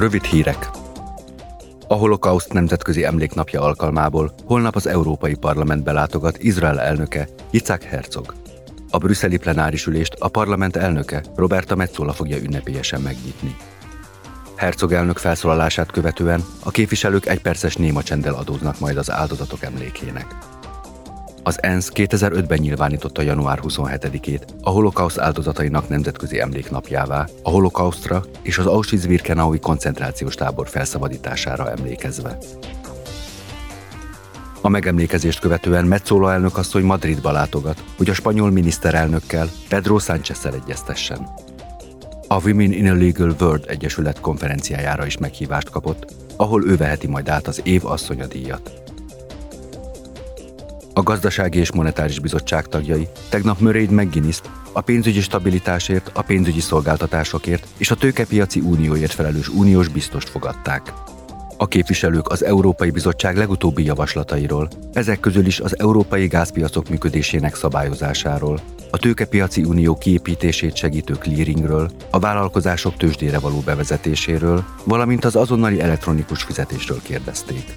Rövid hírek. A holokauszt nemzetközi emléknapja alkalmából holnap az Európai Parlamentbe látogat Izrael elnöke, Yitzhak Herzog. A brüsszeli plenáris ülést a parlament elnöke, Roberta Metzola fogja ünnepélyesen megnyitni. Herzog elnök felszólalását követően a képviselők egyperces néma csenddel adóznak majd az áldozatok emlékének. Az ENSZ 2005-ben nyilvánította január 27-ét a holokauszt áldozatainak nemzetközi emléknapjává, a holokausztra és az Auschwitz-Birkenaui koncentrációs tábor felszabadítására emlékezve. A megemlékezést követően Metzola elnök asszony Madridba látogat, hogy a spanyol miniszterelnökkel, Pedro sánchez egyeztessen. A Women in a Legal World Egyesület konferenciájára is meghívást kapott, ahol ő veheti majd át az év asszonya díjat. A Gazdasági és Monetáris Bizottság tagjai tegnap Murray mcguinness a pénzügyi stabilitásért, a pénzügyi szolgáltatásokért és a tőkepiaci unióért felelős uniós biztost fogadták. A képviselők az Európai Bizottság legutóbbi javaslatairól, ezek közül is az európai gázpiacok működésének szabályozásáról, a tőkepiaci unió kiépítését segítő clearingről, a vállalkozások tőzsdére való bevezetéséről, valamint az azonnali elektronikus fizetésről kérdezték.